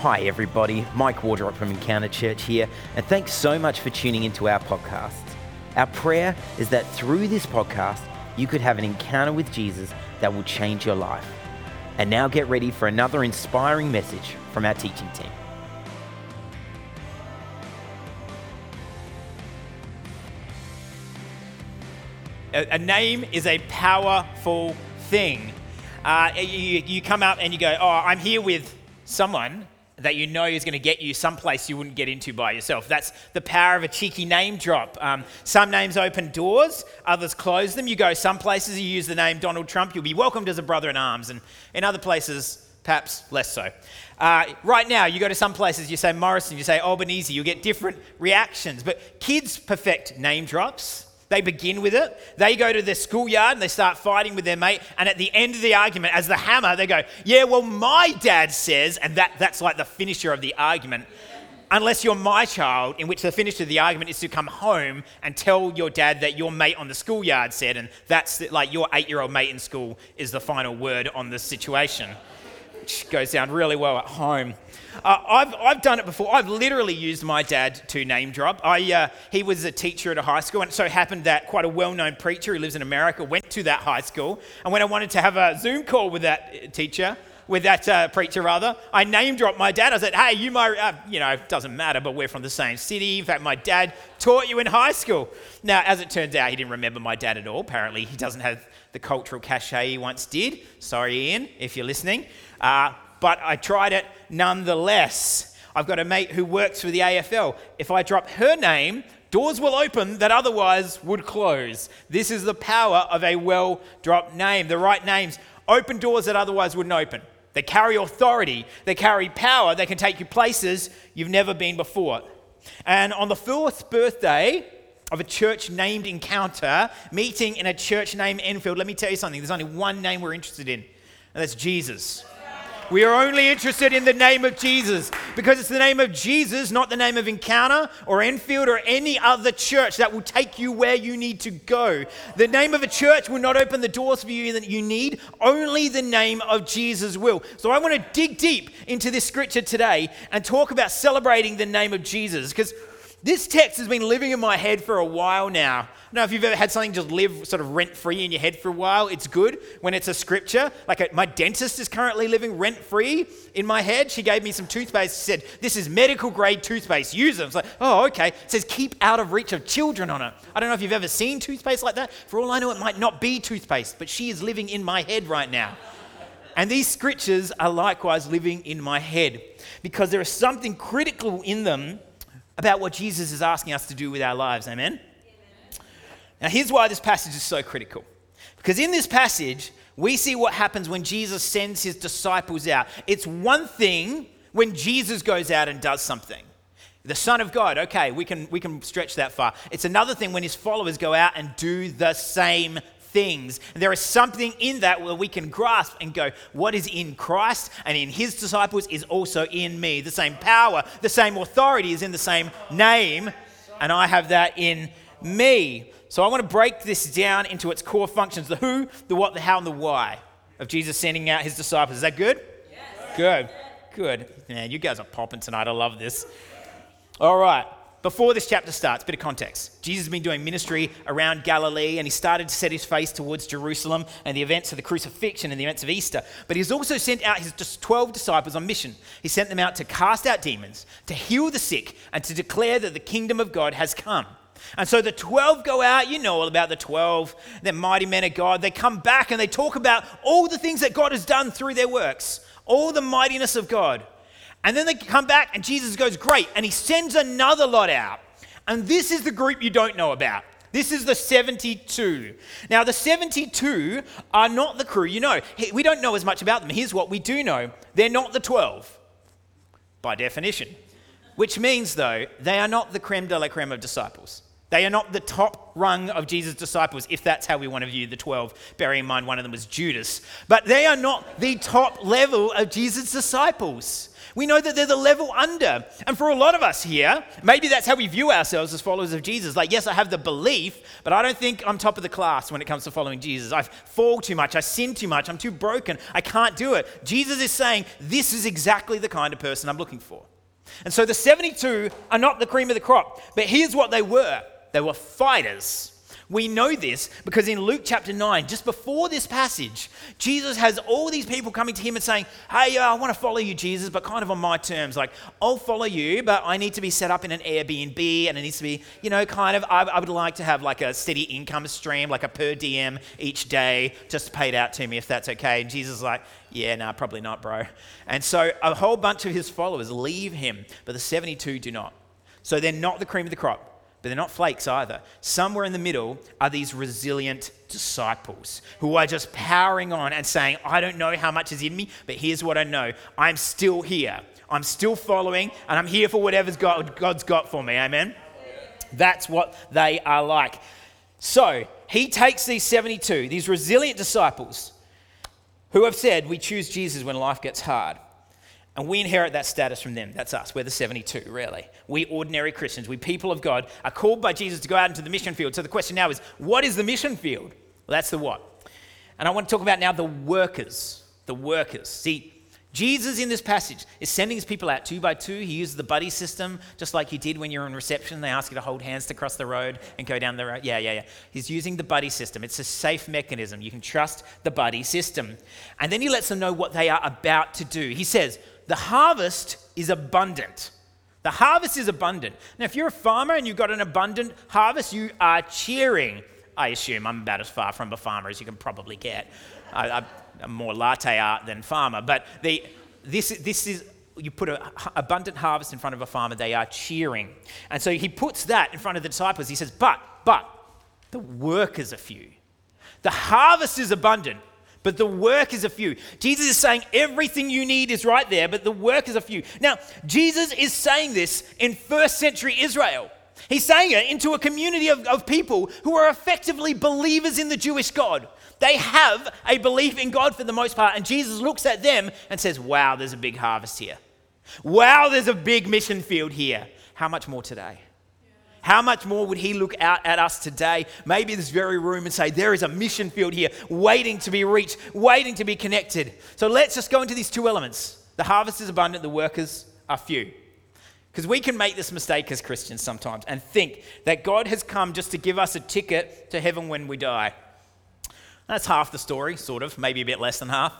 Hi, everybody. Mike Wardrop from Encounter Church here, and thanks so much for tuning into our podcast. Our prayer is that through this podcast, you could have an encounter with Jesus that will change your life. And now get ready for another inspiring message from our teaching team. A, name is a powerful thing. Uh, you, you come up and you go, Oh, I'm here with someone that you know is going to get you someplace you wouldn't get into by yourself. That's the power of a cheeky name drop. Um, some names open doors, others close them. You go some places, you use the name Donald Trump, you'll be welcomed as a brother in arms, and in other places, perhaps less so. Uh, right now, you go to some places, you say Morrison, you say Albanese, you get different reactions. But kids perfect name drops. They begin with it. They go to their schoolyard and they start fighting with their mate. And at the end of the argument, as the hammer, they go, Yeah, well, my dad says, and that, that's like the finisher of the argument. Unless you're my child, in which the finisher of the argument is to come home and tell your dad that your mate on the schoolyard said, and that's like your eight year old mate in school is the final word on the situation, which goes down really well at home. Uh, I've, I've done it before. I've literally used my dad to name drop. I, uh, he was a teacher at a high school, and it so happened that quite a well known preacher who lives in America went to that high school. And when I wanted to have a Zoom call with that teacher, with that uh, preacher rather, I name dropped my dad. I said, "Hey, you my, uh, you know, it doesn't matter, but we're from the same city. In fact, my dad taught you in high school." Now, as it turns out, he didn't remember my dad at all. Apparently, he doesn't have the cultural cachet he once did. Sorry, Ian, if you're listening. Uh, but I tried it nonetheless. I've got a mate who works for the AFL. If I drop her name, doors will open that otherwise would close. This is the power of a well dropped name. The right names open doors that otherwise wouldn't open. They carry authority, they carry power, they can take you places you've never been before. And on the fourth birthday of a church named Encounter, meeting in a church named Enfield, let me tell you something. There's only one name we're interested in, and that's Jesus. We are only interested in the name of Jesus because it's the name of Jesus, not the name of Encounter or Enfield or any other church that will take you where you need to go. The name of a church will not open the doors for you that you need, only the name of Jesus will. So I want to dig deep into this scripture today and talk about celebrating the name of Jesus because this text has been living in my head for a while now. I don't know if you've ever had something just live sort of rent free in your head for a while. It's good when it's a scripture. Like a, my dentist is currently living rent free in my head. She gave me some toothpaste. She said, This is medical grade toothpaste. Use it. It's like, Oh, okay. It says, Keep out of reach of children on it. I don't know if you've ever seen toothpaste like that. For all I know, it might not be toothpaste, but she is living in my head right now. And these scriptures are likewise living in my head because there is something critical in them about what Jesus is asking us to do with our lives. Amen? Amen? Now, here's why this passage is so critical. Because in this passage, we see what happens when Jesus sends his disciples out. It's one thing when Jesus goes out and does something. The Son of God, okay, we can, we can stretch that far. It's another thing when his followers go out and do the same things. And there is something in that where we can grasp and go, what is in Christ and in his disciples is also in me. The same power, the same authority is in the same name, and I have that in me. So I want to break this down into its core functions the who, the what, the how, and the why of Jesus sending out his disciples. Is that good? Yes. Good. Good. Man, you guys are popping tonight. I love this. All right before this chapter starts, bit of context. Jesus has been doing ministry around Galilee and he started to set his face towards Jerusalem and the events of the crucifixion and the events of Easter. But he's also sent out his 12 disciples on mission. He sent them out to cast out demons, to heal the sick, and to declare that the kingdom of God has come. And so the 12 go out, you know all about the 12, they're mighty men of God. They come back and they talk about all the things that God has done through their works, all the mightiness of God. And then they come back, and Jesus goes, Great. And he sends another lot out. And this is the group you don't know about. This is the 72. Now, the 72 are not the crew you know. We don't know as much about them. Here's what we do know they're not the 12, by definition. Which means, though, they are not the creme de la creme of disciples. They are not the top rung of Jesus' disciples, if that's how we want to view the 12, bearing in mind one of them was Judas. But they are not the top level of Jesus' disciples. We know that they're the level under. And for a lot of us here, maybe that's how we view ourselves as followers of Jesus. Like, yes, I have the belief, but I don't think I'm top of the class when it comes to following Jesus. I fall too much. I sin too much. I'm too broken. I can't do it. Jesus is saying, this is exactly the kind of person I'm looking for. And so the 72 are not the cream of the crop, but here's what they were they were fighters. We know this because in Luke chapter 9, just before this passage, Jesus has all these people coming to him and saying, Hey, uh, I want to follow you, Jesus, but kind of on my terms. Like, I'll follow you, but I need to be set up in an Airbnb and it needs to be, you know, kind of, I, I would like to have like a steady income stream, like a per diem each day, just paid out to me if that's okay. And Jesus is like, Yeah, no, nah, probably not, bro. And so a whole bunch of his followers leave him, but the 72 do not. So they're not the cream of the crop but they're not flakes either. Somewhere in the middle are these resilient disciples who are just powering on and saying, I don't know how much is in me, but here's what I know I'm still here. I'm still following, and I'm here for whatever God, God's got for me. Amen? That's what they are like. So he takes these 72, these resilient disciples, who have said, We choose Jesus when life gets hard. And we inherit that status from them. That's us. We're the 72, really. We ordinary Christians, we people of God, are called by Jesus to go out into the mission field. So the question now is what is the mission field? Well, that's the what. And I want to talk about now the workers. The workers. See, Jesus in this passage is sending his people out two by two. He uses the buddy system, just like he did when you're in reception. They ask you to hold hands to cross the road and go down the road. Yeah, yeah, yeah. He's using the buddy system. It's a safe mechanism. You can trust the buddy system. And then he lets them know what they are about to do. He says, the harvest is abundant. The harvest is abundant. Now, if you're a farmer and you've got an abundant harvest, you are cheering. I assume I'm about as far from a farmer as you can probably get. I, am more latte art than farmer. But the, this, this is, you put an abundant harvest in front of a farmer, they are cheering. And so he puts that in front of the disciples. He says, But, but, the workers are few. The harvest is abundant, but the work is a few. Jesus is saying everything you need is right there, but the work is a few. Now, Jesus is saying this in first century Israel. He's saying it into a community of, of people who are effectively believers in the Jewish God. They have a belief in God for the most part, and Jesus looks at them and says, Wow, there's a big harvest here. Wow, there's a big mission field here. How much more today? How much more would he look out at us today, maybe this very room, and say, There is a mission field here waiting to be reached, waiting to be connected? So let's just go into these two elements. The harvest is abundant, the workers are few. Because we can make this mistake as Christians sometimes and think that God has come just to give us a ticket to heaven when we die. That's half the story, sort of, maybe a bit less than half.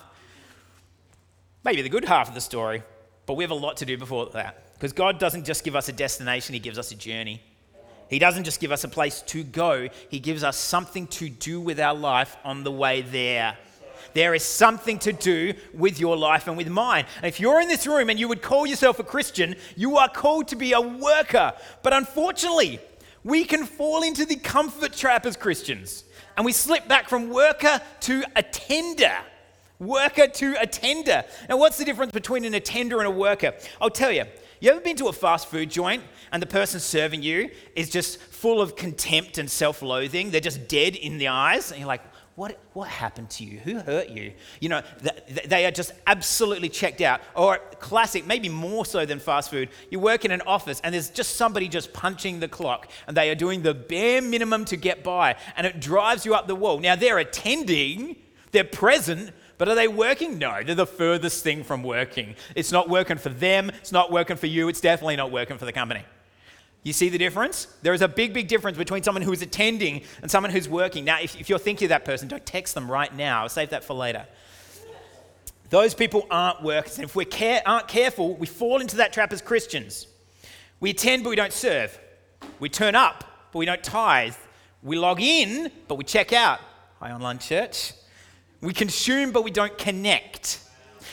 Maybe the good half of the story, but we have a lot to do before that. Because God doesn't just give us a destination, He gives us a journey. He doesn't just give us a place to go, He gives us something to do with our life on the way there. There is something to do with your life and with mine. And if you're in this room and you would call yourself a Christian, you are called to be a worker. But unfortunately, we can fall into the comfort trap as Christians and we slip back from worker to attender. Worker to attender. Now, what's the difference between an attender and a worker? I'll tell you. You ever been to a fast food joint and the person serving you is just full of contempt and self loathing? They're just dead in the eyes. And you're like, what, what happened to you? Who hurt you? You know, they are just absolutely checked out. Or classic, maybe more so than fast food, you work in an office and there's just somebody just punching the clock and they are doing the bare minimum to get by and it drives you up the wall. Now they're attending, they're present, but are they working? No, they're the furthest thing from working. It's not working for them, it's not working for you, it's definitely not working for the company. You see the difference? There is a big, big difference between someone who is attending and someone who's working. Now, if, if you're thinking of that person, don't text them right now. Save that for later. Those people aren't workers. And if we care, aren't careful, we fall into that trap as Christians. We attend, but we don't serve. We turn up, but we don't tithe. We log in, but we check out. Hi, online church. We consume, but we don't connect.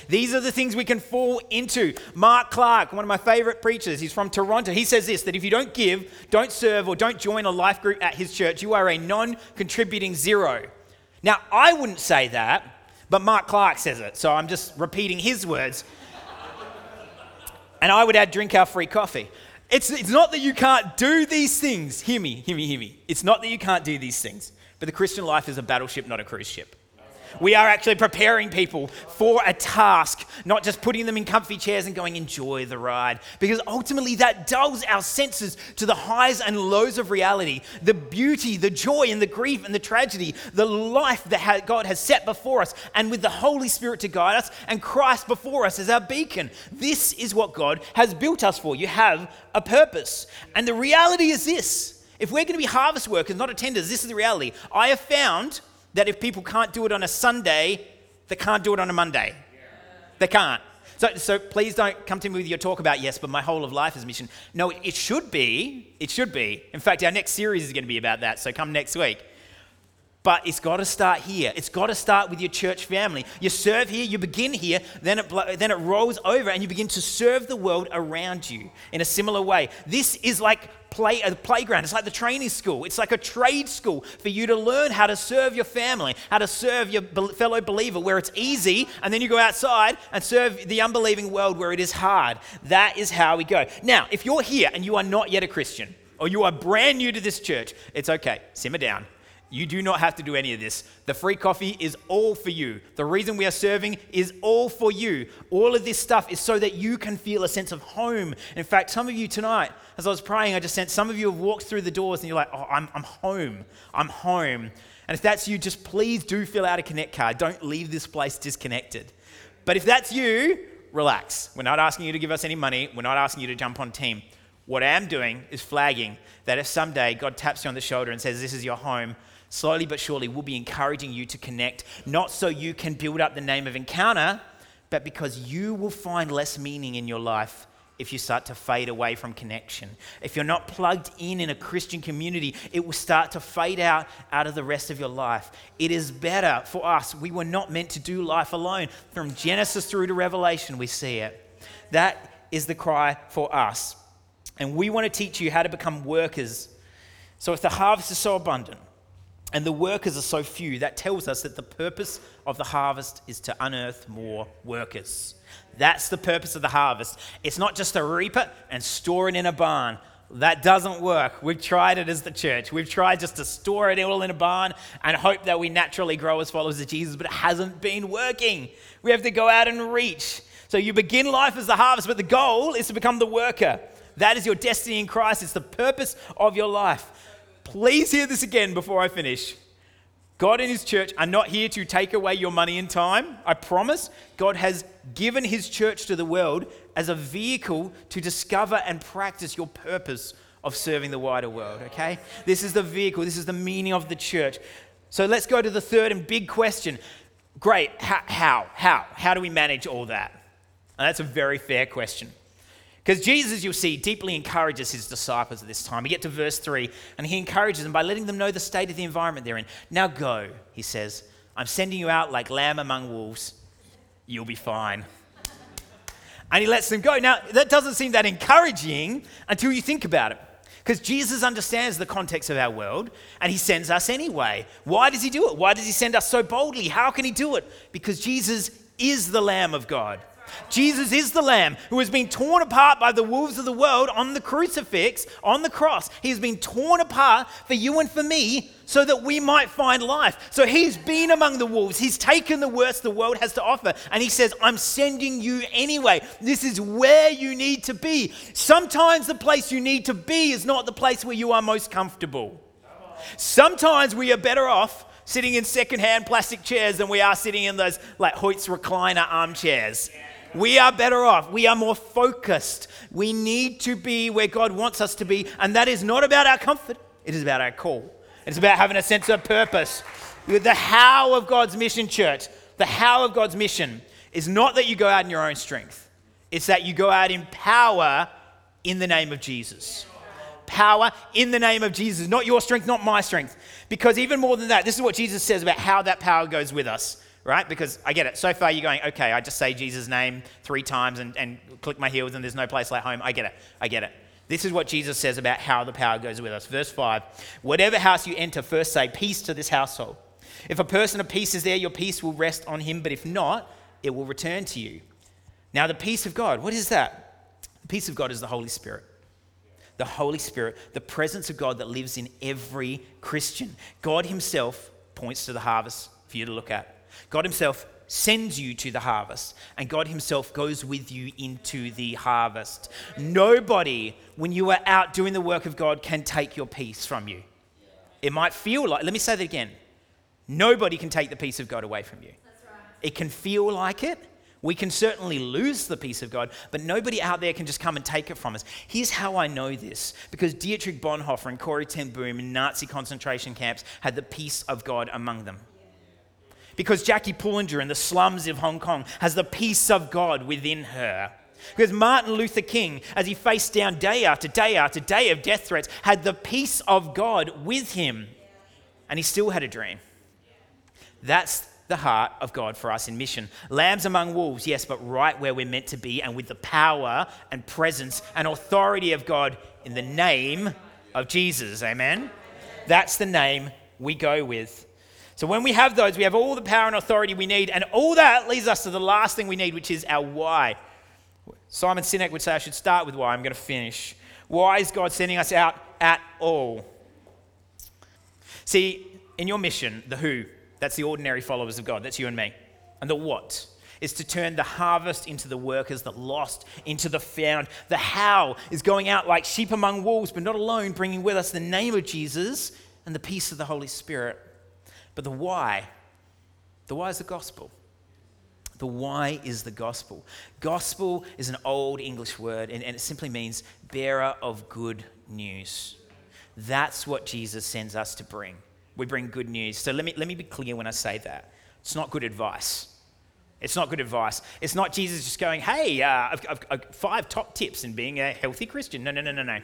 These are the things we can fall into. Mark Clark, one of my favorite preachers, he's from Toronto. He says this that if you don't give, don't serve, or don't join a life group at his church, you are a non contributing zero. Now, I wouldn't say that, but Mark Clark says it, so I'm just repeating his words. and I would add drink our free coffee. It's, it's not that you can't do these things. Hear me, hear me, hear me. It's not that you can't do these things, but the Christian life is a battleship, not a cruise ship. We are actually preparing people for a task, not just putting them in comfy chairs and going, enjoy the ride. Because ultimately, that dulls our senses to the highs and lows of reality the beauty, the joy, and the grief and the tragedy, the life that God has set before us, and with the Holy Spirit to guide us, and Christ before us as our beacon. This is what God has built us for. You have a purpose. And the reality is this if we're going to be harvest workers, not attenders, this is the reality. I have found that if people can't do it on a Sunday, they can't do it on a Monday. They can't. So, so please don't come to me with your talk about yes, but my whole of life is mission. No, it should be. It should be. In fact, our next series is going to be about that. So come next week. But it's got to start here. It's got to start with your church family. You serve here, you begin here, then it, then it rolls over and you begin to serve the world around you in a similar way. This is like play, a playground. It's like the training school. It's like a trade school for you to learn how to serve your family, how to serve your fellow believer where it's easy, and then you go outside and serve the unbelieving world where it is hard. That is how we go. Now, if you're here and you are not yet a Christian, or you are brand new to this church, it's okay. Simmer down. You do not have to do any of this. The free coffee is all for you. The reason we are serving is all for you. All of this stuff is so that you can feel a sense of home. In fact, some of you tonight, as I was praying, I just sensed some of you have walked through the doors and you're like, oh, I'm, I'm home. I'm home. And if that's you, just please do fill out a Connect card. Don't leave this place disconnected. But if that's you, relax. We're not asking you to give us any money. We're not asking you to jump on team. What I am doing is flagging that if someday God taps you on the shoulder and says, This is your home, slowly but surely, we'll be encouraging you to connect, not so you can build up the name of encounter, but because you will find less meaning in your life if you start to fade away from connection. If you're not plugged in in a Christian community, it will start to fade out out of the rest of your life. It is better for us. We were not meant to do life alone. From Genesis through to Revelation, we see it. That is the cry for us. And we want to teach you how to become workers. So if the harvest is so abundant, and the workers are so few, that tells us that the purpose of the harvest is to unearth more workers. That's the purpose of the harvest. It's not just to reap it and store it in a barn. That doesn't work. We've tried it as the church. We've tried just to store it all in a barn and hope that we naturally grow as followers of Jesus, but it hasn't been working. We have to go out and reach. So you begin life as the harvest, but the goal is to become the worker. That is your destiny in Christ. It's the purpose of your life. Please hear this again before I finish. God and His church are not here to take away your money and time. I promise. God has given His church to the world as a vehicle to discover and practice your purpose of serving the wider world, okay? This is the vehicle, this is the meaning of the church. So let's go to the third and big question. Great, how? How? How, how do we manage all that? And that's a very fair question. Because Jesus, you'll see, deeply encourages his disciples at this time. We get to verse 3, and he encourages them by letting them know the state of the environment they're in. Now go, he says. I'm sending you out like lamb among wolves. You'll be fine. And he lets them go. Now, that doesn't seem that encouraging until you think about it. Because Jesus understands the context of our world and he sends us anyway. Why does he do it? Why does he send us so boldly? How can he do it? Because Jesus is the Lamb of God. Jesus is the Lamb who has been torn apart by the wolves of the world on the crucifix, on the cross. He has been torn apart for you and for me so that we might find life. So he's been among the wolves. He's taken the worst the world has to offer. And he says, I'm sending you anyway. This is where you need to be. Sometimes the place you need to be is not the place where you are most comfortable. Sometimes we are better off sitting in secondhand plastic chairs than we are sitting in those like Hoyt's recliner armchairs. We are better off. We are more focused. We need to be where God wants us to be. And that is not about our comfort, it is about our call. It's about having a sense of purpose. The how of God's mission, church, the how of God's mission is not that you go out in your own strength, it's that you go out in power in the name of Jesus. Power in the name of Jesus, not your strength, not my strength. Because even more than that, this is what Jesus says about how that power goes with us right? Because I get it. So far, you're going, okay, I just say Jesus' name three times and, and click my heels and there's no place like home. I get it. I get it. This is what Jesus says about how the power goes with us. Verse 5 Whatever house you enter, first say, Peace to this household. If a person of peace is there, your peace will rest on him, but if not, it will return to you. Now, the peace of God, what is that? The peace of God is the Holy Spirit. The Holy Spirit, the presence of God that lives in every Christian. God Himself points to the harvest for you to look at. God Himself sends you to the harvest, and God Himself goes with you into the harvest. Nobody, when you are out doing the work of God, can take your peace from you. It might feel like, let me say that again. Nobody can take the peace of God away from you. It can feel like it. We can certainly lose the peace of God, but nobody out there can just come and take it from us. Here's how I know this because Dietrich Bonhoeffer and Corrie ten Boom in Nazi concentration camps had the peace of God among them. Because Jackie Pullinger in the slums of Hong Kong has the peace of God within her. Because Martin Luther King, as he faced down day after day after day of death threats, had the peace of God with him. And he still had a dream. That's the heart of God for us in mission. Lambs among wolves, yes, but right where we're meant to be and with the power and presence and authority of God in the name of Jesus. Amen? That's the name we go with. So when we have those, we have all the power and authority we need, and all that leads us to the last thing we need, which is our why. Simon Sinek would say I should start with why. I'm going to finish. Why is God sending us out at all? See, in your mission, the who, that's the ordinary followers of God. That's you and me. And the what is to turn the harvest into the workers, the lost into the found. The how is going out like sheep among wolves, but not alone, bringing with us the name of Jesus and the peace of the Holy Spirit. But the why, the why is the gospel. The why is the gospel. Gospel is an old English word, and, and it simply means bearer of good news. That's what Jesus sends us to bring we bring good news. So let me, let me be clear when I say that. It's not good advice. It's not good advice. It's not Jesus just going, hey, uh, I've, I've, I've five top tips in being a healthy Christian. No, no, no, no, no.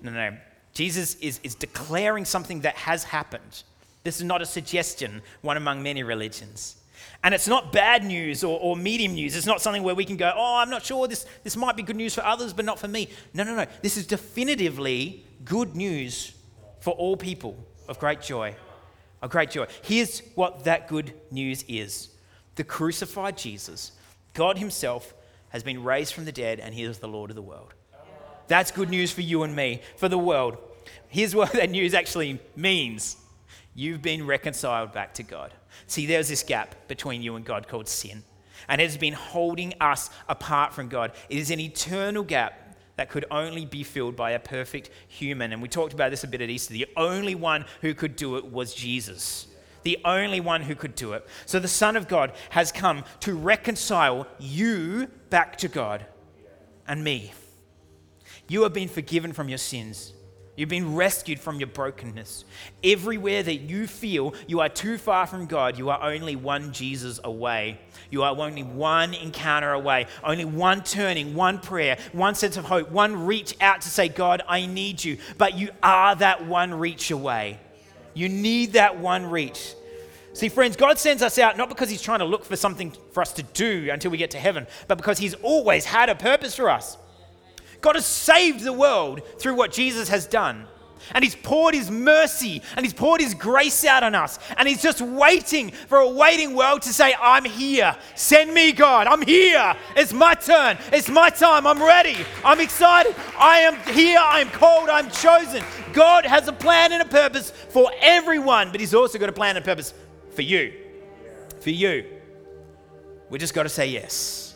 No, no. Jesus is, is declaring something that has happened. This is not a suggestion, one among many religions. And it's not bad news or, or, medium news. It's not something where we can go, oh, I'm not sure this, this might be good news for others, but not for me. No, no, no. This is definitively good news for all people of great joy. Of great joy. Here's what that good news is the crucified Jesus, God Himself, has been raised from the dead, and He is the Lord of the world. That's good news for you and me, for the world. Here's what that news actually means you've been reconciled back to God. See, there's this gap between you and God called sin, and it has been holding us apart from God. It is an eternal gap that could only be filled by a perfect human. And we talked about this a bit at Easter. The only one who could do it was Jesus. The only one who could do it. So the Son of God has come to reconcile you back to God and me. You have been forgiven from your sins. You've been rescued from your brokenness. Everywhere that you feel you are too far from God, you are only one Jesus away. You are only one encounter away, only one turning, one prayer, one sense of hope, one reach out to say, God, I need you. But you are that one reach away. You need that one reach. See, friends, God sends us out not because He's trying to look for something for us to do until we get to heaven, but because He's always had a purpose for us. God has saved the world through what Jesus has done. And he's poured his mercy and he's poured his grace out on us. And he's just waiting for a waiting world to say, I'm here. Send me, God. I'm here. It's my turn. It's my time. I'm ready. I'm excited. I am here. I'm called. I'm chosen. God has a plan and a purpose for everyone, but he's also got a plan and a purpose for you. For you. We just got to say yes.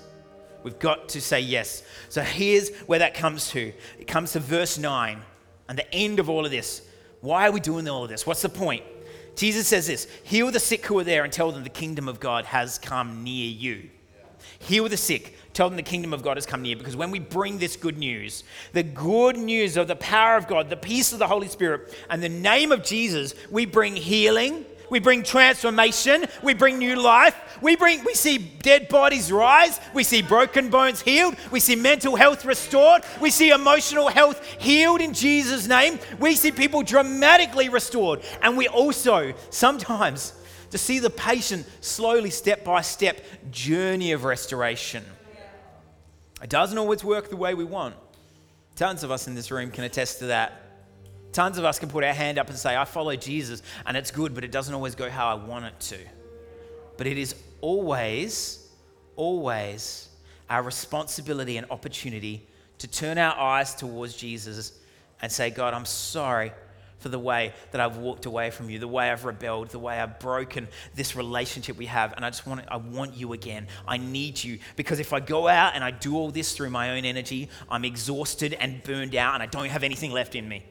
We've got to say yes. So here's where that comes to it comes to verse 9 and the end of all of this. Why are we doing all of this? What's the point? Jesus says this Heal the sick who are there and tell them the kingdom of God has come near you. Heal the sick, tell them the kingdom of God has come near. Because when we bring this good news, the good news of the power of God, the peace of the Holy Spirit, and the name of Jesus, we bring healing, we bring transformation. We bring new life. We bring we see dead bodies rise. We see broken bones healed. We see mental health restored. We see emotional health healed in Jesus' name. We see people dramatically restored. And we also sometimes to see the patient slowly step by step journey of restoration. It doesn't always work the way we want. Tons of us in this room can attest to that. Tons of us can put our hand up and say, I follow Jesus, and it's good, but it doesn't always go how I want it to. But it is always, always our responsibility and opportunity to turn our eyes towards Jesus and say, God, I'm sorry for the way that I've walked away from you, the way I've rebelled, the way I've broken this relationship we have. And I just want, I want you again. I need you. Because if I go out and I do all this through my own energy, I'm exhausted and burned out and I don't have anything left in me.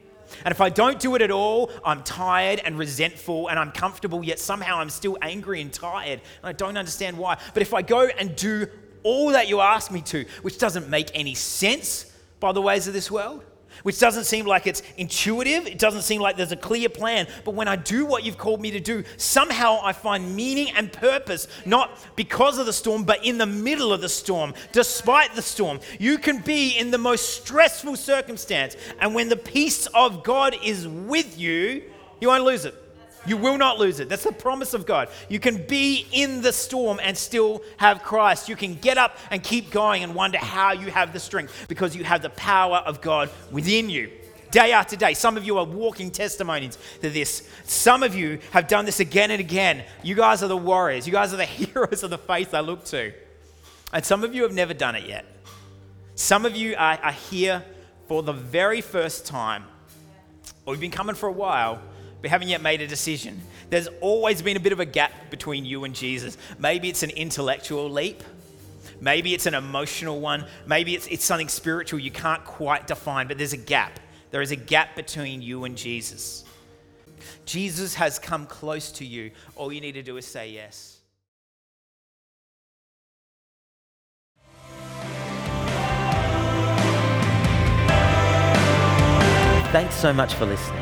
And if I don't do it at all, I'm tired and resentful and I'm comfortable, yet somehow I'm still angry and tired. And I don't understand why. But if I go and do all that you ask me to, which doesn't make any sense by the ways of this world, which doesn't seem like it's intuitive. It doesn't seem like there's a clear plan. But when I do what you've called me to do, somehow I find meaning and purpose, not because of the storm, but in the middle of the storm, despite the storm. You can be in the most stressful circumstance. And when the peace of God is with you, you won't lose it. You will not lose it. That's the promise of God. You can be in the storm and still have Christ. You can get up and keep going and wonder how you have the strength because you have the power of God within you. Day after day, some of you are walking testimonies to this. Some of you have done this again and again. You guys are the warriors. You guys are the heroes of the faith I look to. And some of you have never done it yet. Some of you are, are here for the very first time, or you've been coming for a while but haven't yet made a decision. There's always been a bit of a gap between you and Jesus. Maybe it's an intellectual leap. Maybe it's an emotional one. Maybe it's, it's something spiritual you can't quite define, but there's a gap. There is a gap between you and Jesus. Jesus has come close to you. All you need to do is say yes. Thanks so much for listening.